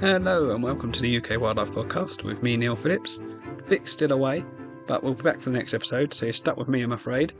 Hello and welcome to the UK Wildlife Podcast with me, Neil Phillips. Vic's still away, but we'll be back for the next episode, so you're stuck with me, I'm afraid.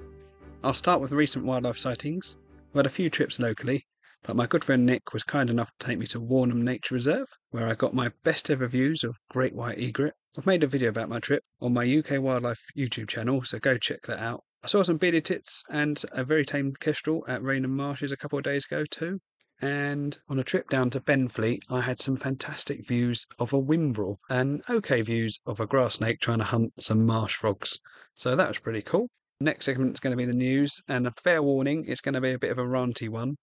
I'll start with recent wildlife sightings. We've had a few trips locally, but my good friend Nick was kind enough to take me to Warnham Nature Reserve, where I got my best ever views of great white egret. I've made a video about my trip on my UK Wildlife YouTube channel, so go check that out. I saw some bearded tits and a very tame kestrel at Rainham Marshes a couple of days ago too. And on a trip down to Benfleet, I had some fantastic views of a whimbrel and okay views of a grass snake trying to hunt some marsh frogs. So that was pretty cool. Next segment is going to be the news, and a fair warning, it's going to be a bit of a ranty one.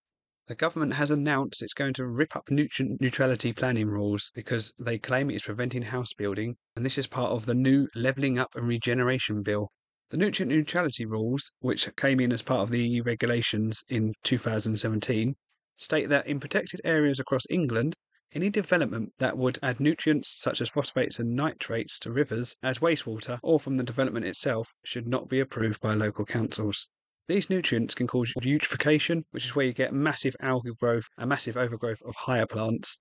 The government has announced it's going to rip up nutrient neutrality planning rules because they claim it's preventing house building, and this is part of the new Levelling Up and Regeneration Bill. The nutrient neutrality rules, which came in as part of the EU regulations in 2017, state that in protected areas across England, any development that would add nutrients such as phosphates and nitrates to rivers as wastewater or from the development itself should not be approved by local councils. These nutrients can cause eutrophication, which is where you get massive algae growth and massive overgrowth of higher plants,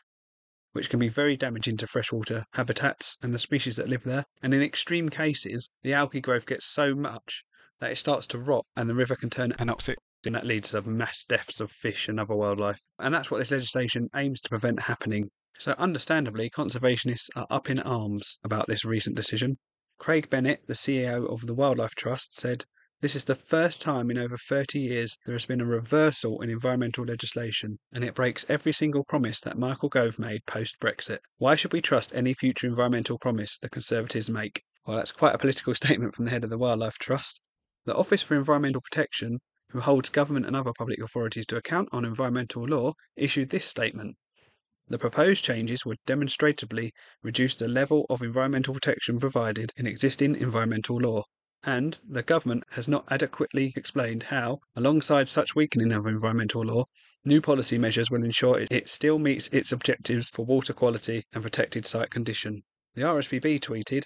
which can be very damaging to freshwater habitats and the species that live there. And in extreme cases, the algae growth gets so much that it starts to rot and the river can turn anoxic and that leads to mass deaths of fish and other wildlife. And that's what this legislation aims to prevent happening. So, understandably, conservationists are up in arms about this recent decision. Craig Bennett, the CEO of the Wildlife Trust, said, This is the first time in over 30 years there has been a reversal in environmental legislation, and it breaks every single promise that Michael Gove made post Brexit. Why should we trust any future environmental promise the Conservatives make? Well, that's quite a political statement from the head of the Wildlife Trust. The Office for Environmental Protection who holds government and other public authorities to account on environmental law, issued this statement. The proposed changes would demonstrably reduce the level of environmental protection provided in existing environmental law, and the government has not adequately explained how, alongside such weakening of environmental law, new policy measures will ensure it still meets its objectives for water quality and protected site condition. The RSPB tweeted,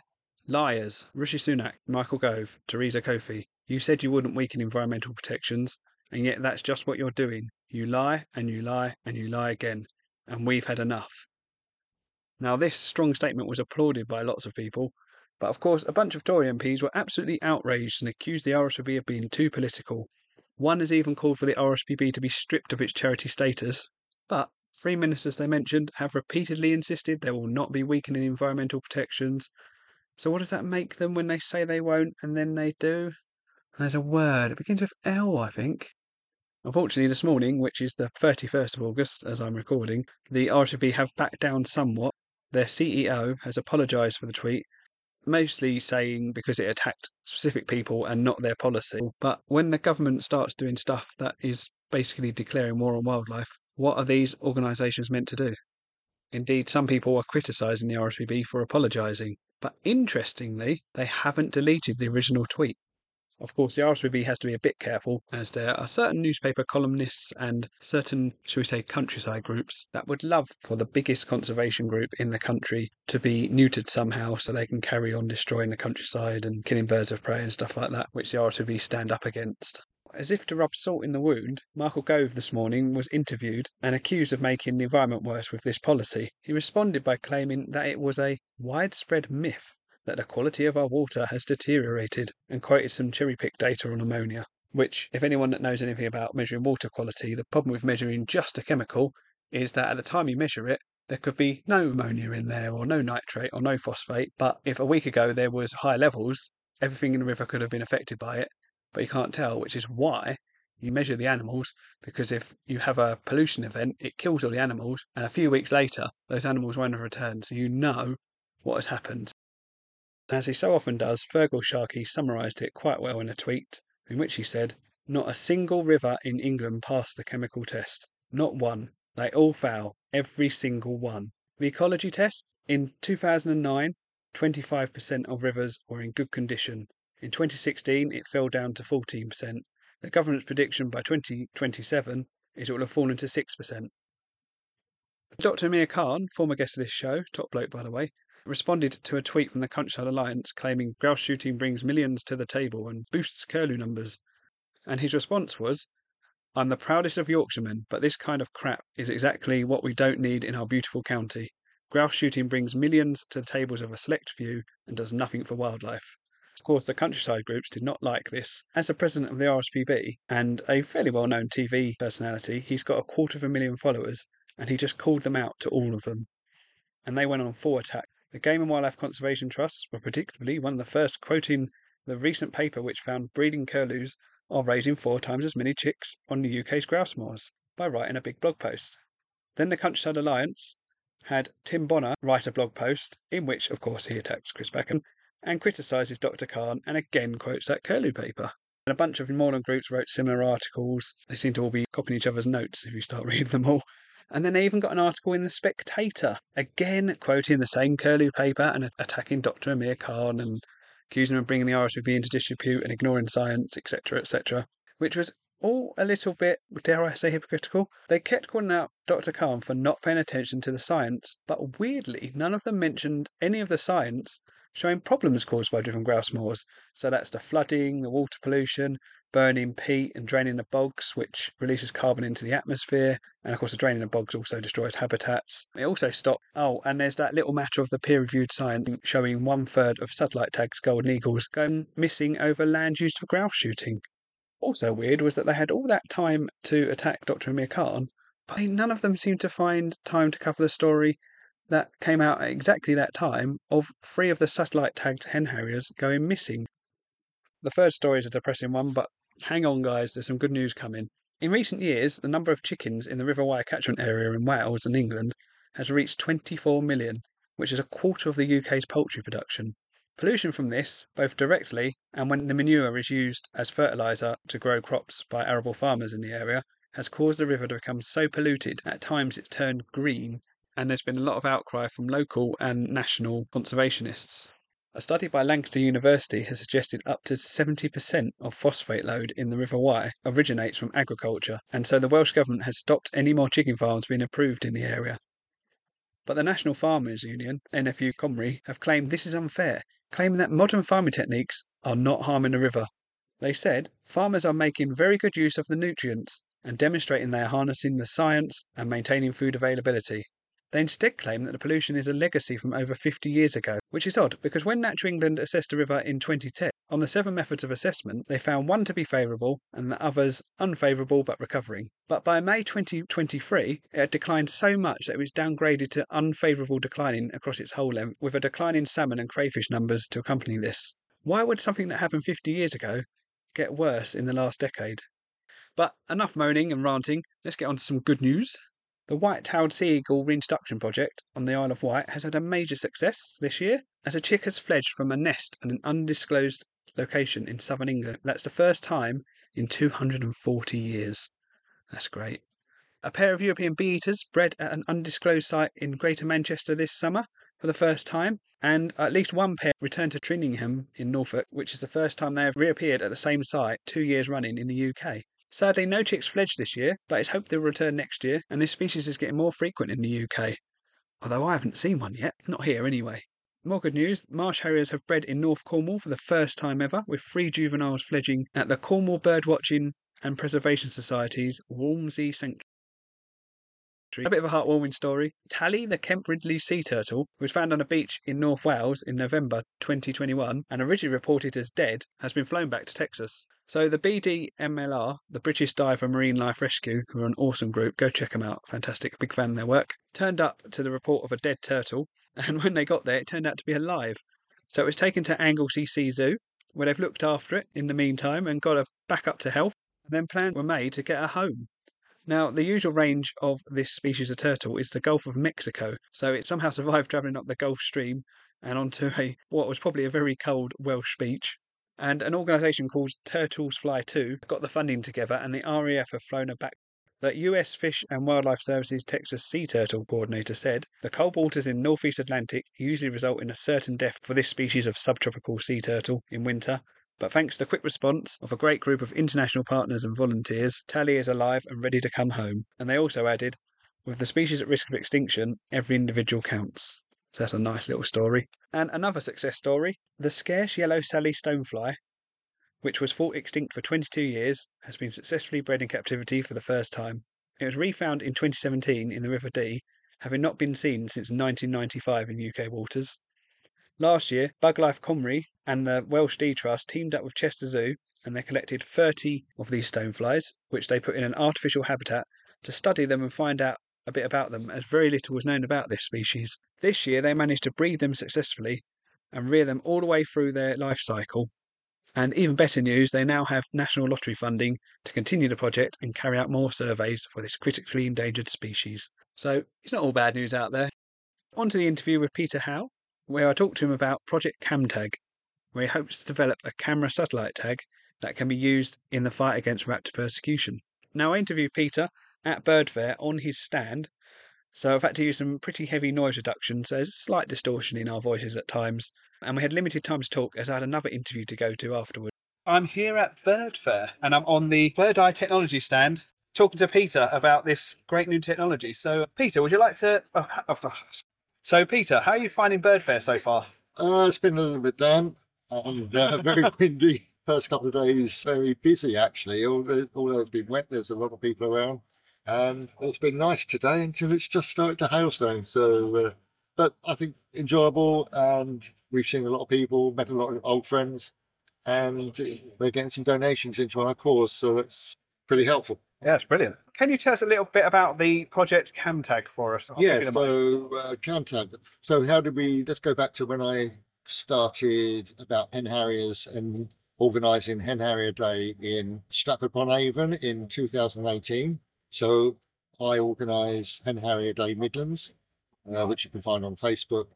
Liars, Rishi Sunak, Michael Gove, Theresa Coffey, you said you wouldn't weaken environmental protections, and yet that's just what you're doing. You lie and you lie and you lie again, and we've had enough. Now, this strong statement was applauded by lots of people, but of course, a bunch of Tory MPs were absolutely outraged and accused the RSPB of being too political. One has even called for the RSPB to be stripped of its charity status, but three ministers they mentioned have repeatedly insisted there will not be weakening environmental protections. So, what does that make them when they say they won't and then they do? There's a word. It begins with L, I think. Unfortunately, this morning, which is the 31st of August, as I'm recording, the RSPB have backed down somewhat. Their CEO has apologised for the tweet, mostly saying because it attacked specific people and not their policy. But when the government starts doing stuff that is basically declaring war on wildlife, what are these organisations meant to do? Indeed, some people are criticising the RSPB for apologising. But interestingly, they haven't deleted the original tweet. Of course, the RSPB has to be a bit careful, as there are certain newspaper columnists and certain, shall we say, countryside groups that would love for the biggest conservation group in the country to be neutered somehow so they can carry on destroying the countryside and killing birds of prey and stuff like that, which the RSPB stand up against. As if to rub salt in the wound, Michael Gove this morning was interviewed and accused of making the environment worse with this policy. He responded by claiming that it was a widespread myth that the quality of our water has deteriorated and quoted some cherry picked data on ammonia. Which, if anyone that knows anything about measuring water quality, the problem with measuring just a chemical is that at the time you measure it, there could be no ammonia in there, or no nitrate, or no phosphate. But if a week ago there was high levels, everything in the river could have been affected by it, but you can't tell, which is why you measure the animals because if you have a pollution event, it kills all the animals, and a few weeks later, those animals won't have returned, so you know what has happened. As he so often does, Feargal Sharkey summarised it quite well in a tweet, in which he said, Not a single river in England passed the chemical test. Not one. They all fail. Every single one. The ecology test? In 2009, 25% of rivers were in good condition. In 2016, it fell down to 14%. The government's prediction by 2027 is it will have fallen to 6%. Dr. Amir Khan, former guest of this show, top bloke by the way, responded to a tweet from the Countryside Alliance claiming grouse shooting brings millions to the table and boosts curlew numbers. And his response was, I'm the proudest of Yorkshiremen, but this kind of crap is exactly what we don't need in our beautiful county. Grouse shooting brings millions to the tables of a select few and does nothing for wildlife. Of course, the countryside groups did not like this. As the president of the RSPB and a fairly well known TV personality, he's got a quarter of a million followers, and he just called them out to all of them. And they went on full attack. The Game and Wildlife Conservation Trusts were predictably one of the first quoting the recent paper which found breeding curlews are raising four times as many chicks on the UK's grouse moors by writing a big blog post. Then the Countryside Alliance had Tim Bonner write a blog post in which, of course, he attacks Chris Packham and criticises Dr. Khan and again quotes that curlew paper. And a bunch of moorland groups wrote similar articles. They seem to all be copying each other's notes if you start reading them all. And then they even got an article in The Spectator, again quoting the same curlew paper and attacking Dr. Amir Khan and accusing him of bringing the RSPB into disrepute and ignoring science, etc., etc., which was all a little bit, dare I say, hypocritical. They kept calling out Dr. Khan for not paying attention to the science, but weirdly, none of them mentioned any of the science showing problems caused by driven grouse moors. So that's the flooding, the water pollution, burning peat and draining the bogs, which releases carbon into the atmosphere. And of course, the draining of bogs also destroys habitats. It also stops. Oh, and there's that little matter of the peer reviewed science showing one third of satellite tags golden eagles going missing over land used for grouse shooting. Also, weird was that they had all that time to attack Dr. Amir Khan, but none of them seemed to find time to cover the story that came out at exactly that time of three of the satellite tagged hen harriers going missing. The third story is a depressing one, but hang on, guys, there's some good news coming. In recent years, the number of chickens in the River Wye catchment area in Wales and England has reached 24 million, which is a quarter of the UK's poultry production. Pollution from this, both directly and when the manure is used as fertiliser to grow crops by arable farmers in the area, has caused the river to become so polluted at times it's turned green and there's been a lot of outcry from local and national conservationists. A study by Lancaster University has suggested up to 70% of phosphate load in the River Wye originates from agriculture, and so the Welsh Government has stopped any more chicken farms being approved in the area. But the National Farmers Union, NFU Cymru, have claimed this is unfair, claiming that modern farming techniques are not harming the river. They said farmers are making very good use of the nutrients and demonstrating they are harnessing the science and maintaining food availability. They instead claim that the pollution is a legacy from over 50 years ago, which is odd because when Natural England assessed the river in 2010, on the seven methods of assessment, they found one to be favourable and the others unfavourable but recovering. But by May 2023, it had declined so much that it was downgraded to unfavourable declining across its whole length, with a decline in salmon and crayfish numbers to accompany this. Why would something that happened 50 years ago get worse in the last decade? But enough moaning and ranting, let's get on to some good news. The white-tailed sea eagle reintroduction project on the Isle of Wight has had a major success this year, as a chick has fledged from a nest at an undisclosed location in southern England. That's the first time in 240 years. That's great. A pair of European bee eaters bred at an undisclosed site in Greater Manchester this summer for the first time, and at least one pair returned to Trimingham in Norfolk, which is the first time they have reappeared at the same site two years running in the UK. Sadly, no chicks fledged this year, but it's hoped they'll return next year, and this species is getting more frequent in the UK. Although I haven't seen one yet, not here anyway. More good news Marsh Harriers have bred in North Cornwall for the first time ever, with three juveniles fledging at the Cornwall Birdwatching and Preservation Society's Walmsley Sanctuary. A bit of a heartwarming story. Tally, the Kemp Ridley sea turtle, was found on a beach in North Wales in November 2021 and originally reported as dead, has been flown back to Texas. So the BDMLR, the British Diver Marine Life Rescue, who are an awesome group, go check them out. Fantastic, big fan of their work. Turned up to the report of a dead turtle, and when they got there, it turned out to be alive. So it was taken to Anglesey Sea Zoo, where they've looked after it in the meantime and got her back up to health. And then plans were made to get her home. Now, the usual range of this species of turtle is the Gulf of Mexico, so it somehow survived travelling up the Gulf Stream and onto a what was probably a very cold Welsh beach and an organisation called Turtles Fly Too got the funding together, and the RAF have flown her back. The US Fish and Wildlife Services Texas Sea Turtle Coordinator said the cold waters in northeast Atlantic usually result in a certain death for this species of subtropical sea turtle in winter, But thanks to the quick response of a great group of international partners and volunteers, Tally is alive and ready to come home. And they also added, with the species at risk of extinction, every individual counts. So that's a nice little story. And another success story the scarce yellow Sally stonefly, which was thought extinct for 22 years, has been successfully bred in captivity for the first time. It was refound in 2017 in the River Dee, having not been seen since 1995 in UK waters. Last year, Buglife Cymru and the Welsh Dee Trust teamed up with Chester Zoo and they collected 30 of these stoneflies, which they put in an artificial habitat to study them and find out a bit about them, as very little was known about this species. This year, they managed to breed them successfully and rear them all the way through their life cycle. And even better news, they now have national lottery funding to continue the project and carry out more surveys for this critically endangered species. So it's not all bad news out there. On to the interview with Peter Howe, where I talked to him about Project CamTag, where he hopes to develop a camera satellite tag that can be used in the fight against raptor persecution. Now, I interviewed Peter at Bird Fair on his stand, so I've had to use some pretty heavy noise reduction, so there's a slight distortion in our voices at times, and we had limited time to talk as I had another interview to go to afterward. I'm here at Bird Fair, and I'm on the Third Eye Technology stand talking to Peter about this great new technology. So, Peter, would you like to? Oh, so, Peter, how are you finding Bird Fair so far? Uh, it's been a little bit damp and uh, very windy. First couple of days, very busy actually. Although it's been wet, there's a lot of people around, and it's been nice today until it's just started to hailstone. So, uh, but I think enjoyable, and we've seen a lot of people, met a lot of old friends, and we're getting some donations into our cause, so that's pretty helpful. Yeah, it's brilliant. Can you tell us a little bit about the project CamTag for us? Yeah, so uh, CamTag. So how did we? Let's go back to when I started about hen harriers and organising Hen Harrier Day in Stratford upon Avon in 2018. So I organised Hen Harrier Day Midlands, uh, which you can find on Facebook.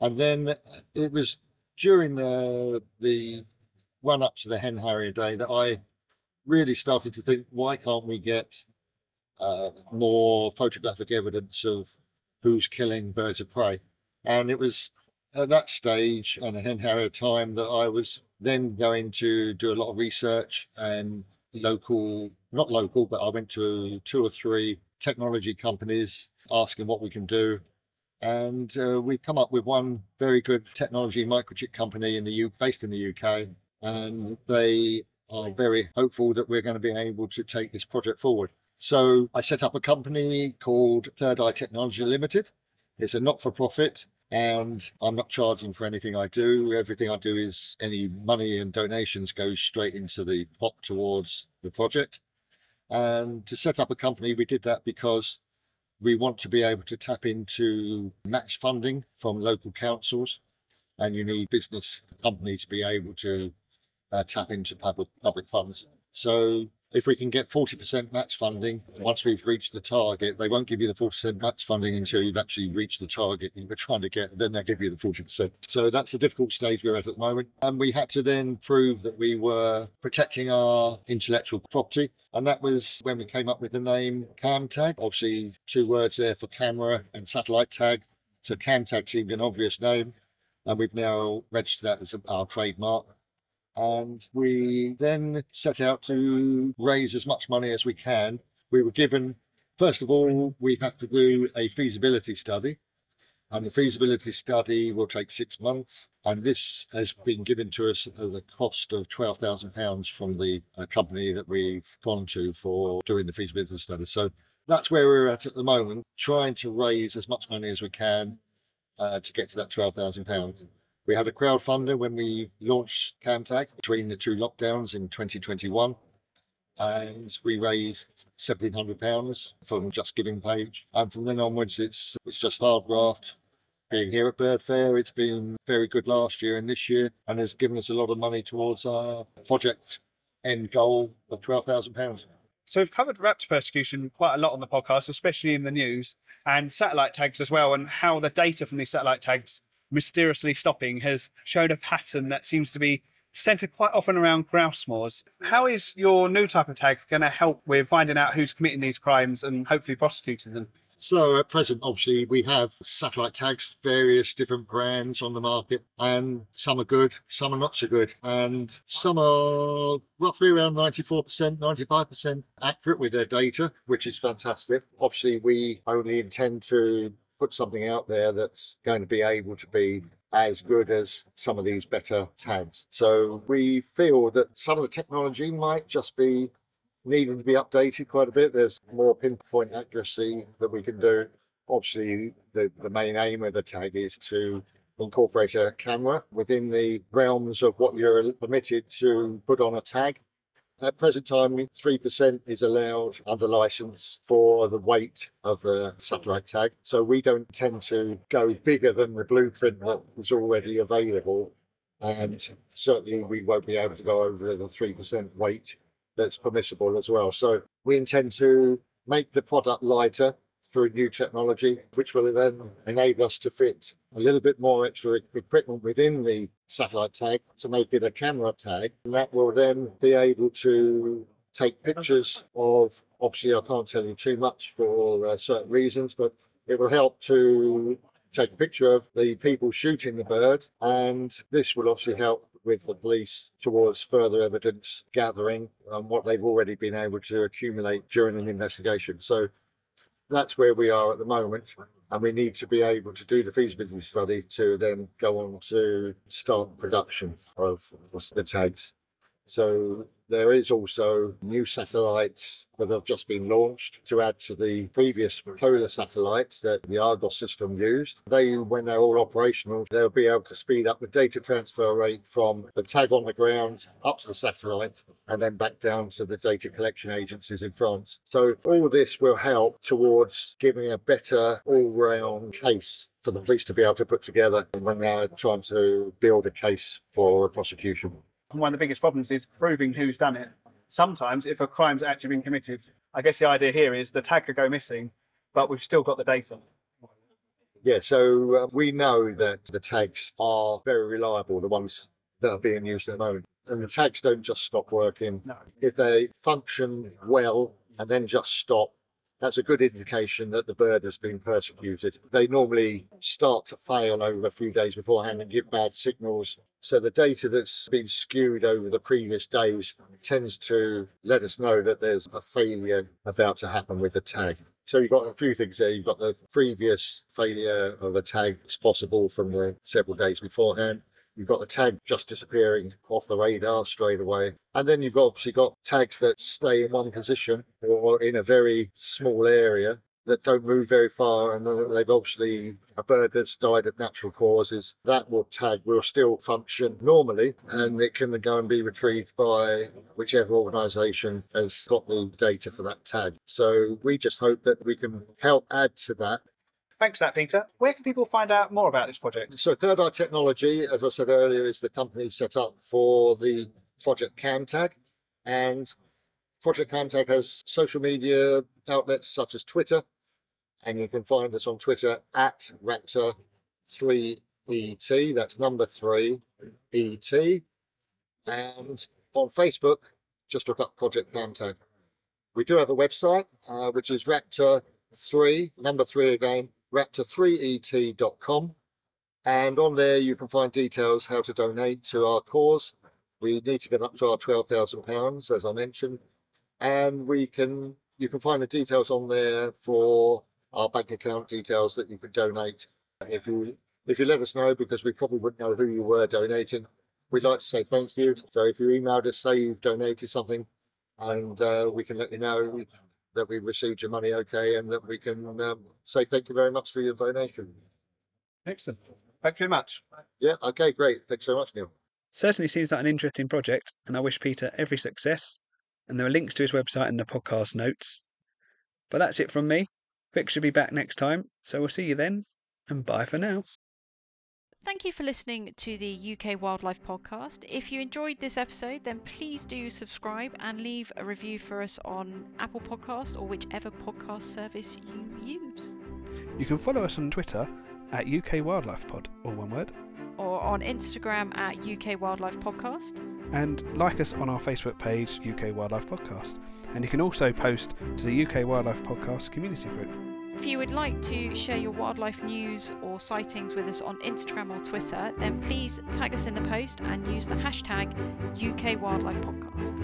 And then it was during the the run up to the Hen Harrier Day that I really started to think, why can't we get uh, more photographic evidence of who's killing birds of prey? And it was at that stage and a hen harrier time that I was then going to do a lot of research and local, not local, but I went to two or three technology companies asking what we can do. And uh, we've come up with one very good technology microchip company in the U, based in the UK, and they are very hopeful that we're going to be able to take this project forward. So I set up a company called Third Eye Technology Limited. It's a not-for-profit and I'm not charging for anything I do. Everything I do is any money and donations go straight into the pot towards the project. And to set up a company, we did that because we want to be able to tap into match funding from local councils, and you need business company to be able to uh, tap into public public funds. So if we can get 40% match funding once we've reached the target, they won't give you the 40% match funding until you've actually reached the target you were trying to get, then they'll give you the 40%. So that's the difficult stage we're at at the moment. And we had to then prove that we were protecting our intellectual property. And that was when we came up with the name CamTag. Obviously, two words there for camera and satellite tag. So CamTag seemed an obvious name. And we've now registered that as our trademark. And we then set out to raise as much money as we can. We were given, first of all, we have to do a feasibility study. And the feasibility study will take six months. And this has been given to us at a cost of £12,000 from the uh, company that we've gone to for doing the feasibility study. So that's where we're at at the moment, trying to raise as much money as we can uh, to get to that £12,000. We had a crowdfunder when we launched CamTag between the two lockdowns in 2021. And we raised £1,700 from Just Giving page. And from then onwards, it's, it's just hard graft. Being here at Bird Fair, it's been very good last year and this year, and has given us a lot of money towards our project end goal of £12,000. So we've covered raptor persecution quite a lot on the podcast, especially in the news, and satellite tags as well, and how the data from these satellite tags mysteriously stopping has shown a pattern that seems to be centered quite often around grouse moors. How is your new type of tag going to help with finding out who's committing these crimes and hopefully prosecuting them? So at present, obviously, we have satellite tags, various different brands on the market, and some are good, some are not so good, and some are roughly around 94%, 95% accurate with their data, which is fantastic. Obviously, we only intend to put something out there that's going to be able to be as good as some of these better tags. So we feel that some of the technology might just be needing to be updated quite a bit. There's more pinpoint accuracy that we can do. Obviously, the, the main aim of the tag is to incorporate a camera within the realms of what you're permitted to put on a tag. At present time, 3% is allowed under license for the weight of the satellite tag. So we don't tend to go bigger than the blueprint that is already available. And certainly we won't be able to go over the 3% weight that's permissible as well. So we intend to make the product lighter through new technology, which will then enable us to fit a little bit more extra equipment within the satellite tag to make it a camera tag. And that will then be able to take pictures of, obviously, I can't tell you too much for uh, certain reasons, but it will help to take a picture of the people shooting the bird. And this will obviously help with the police towards further evidence gathering and what they've already been able to accumulate during an investigation. So that's where we are at the moment. And we need to be able to do the feasibility study to then go on to start production of the tags. So there is also new satellites that have just been launched to add to the previous polar satellites that the Argos system used. They, when they're all operational, they'll be able to speed up the data transfer rate from the tag on the ground up to the satellite and then back down to the data collection agencies in France. So all this will help towards giving a better all-round case for the police to be able to put together when they're trying to build a case for a prosecution one of the biggest problems is proving who's done it. Sometimes, if a crime's actually been committed, I guess the idea here is the tag could go missing, but we've still got the data. Yeah, so uh, we know that the tags are very reliable, the ones that are being used at the moment. And the tags don't just stop working. No. If they function well and then just stop, that's a good indication that the bird has been persecuted. They normally start to fail over a few days beforehand and give bad signals. So the data that's been skewed over the previous days tends to let us know that there's a failure about to happen with the tag. So you've got a few things there. You've got the previous failure of the tag, it's possible from the several days beforehand. You've got the tag just disappearing off the radar straight away. And then you've obviously got tags that stay in one position or in a very small area that don't move very far and they've obviously a bird that's died of natural causes that will tag will still function normally and it can then go and be retrieved by whichever organization has got the data for that tag so we just hope that we can help add to that Thanks for that, Peter. Where can people find out more about this project? So, Third Eye Technology, as I said earlier, is the company set up for the Project CamTag. And Project CamTag has social media outlets such as Twitter, and you can find us on Twitter at Raptor3ET. That's number three ET. And on Facebook, just look up Project CamTag. We do have a website, uh, which is Raptor3, number three again, raptor3et.com. And on there, you can find details how to donate to our cause. We need to get up to our £12,000, as I mentioned. And we can, you can find the details on there for our bank account details that you can donate. If you, if you let us know, because we probably wouldn't know who you were donating, we'd like to say thanks to you. So if you emailed us, say you've donated something, and uh, we can let you know that we received your money okay and that we can um, say thank you very much for your donation. Excellent. Thanks very much. Yeah, okay, great. Thanks very much, Neil. Certainly seems like an interesting project, and I wish Peter every success. And there are links to his website in the podcast notes. But that's it from me. Vic should be back next time, so we'll see you then, and bye for now. Thank you for listening to the UK Wildlife Podcast. If you enjoyed this episode, then please do subscribe and leave a review for us on Apple Podcast or whichever podcast service you use. You can follow us on Twitter at UK Wildlife Pod, or one word. Or on Instagram at UK Wildlife Podcast. And like us on our Facebook page, UK Wildlife Podcast. And you can also post to the UK Wildlife Podcast community group. If you would like to share your wildlife news or sightings with us on Instagram or Twitter, then please tag us in the post and use the hashtag UK Wildlife Podcast.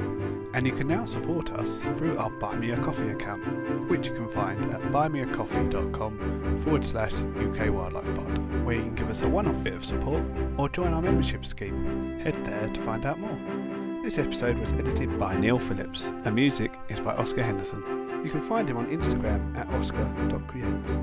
And you can now support us through our Buy Me a Coffee account, which you can find at buymeacoffee.com forward slash UK Wildlife Pod, where you can give us a one off bit of support or join our membership scheme. Head there to find out more. This episode was edited by Neil Phillips, and music is by Oscar Henderson. You can find him on Instagram at oscar.creates.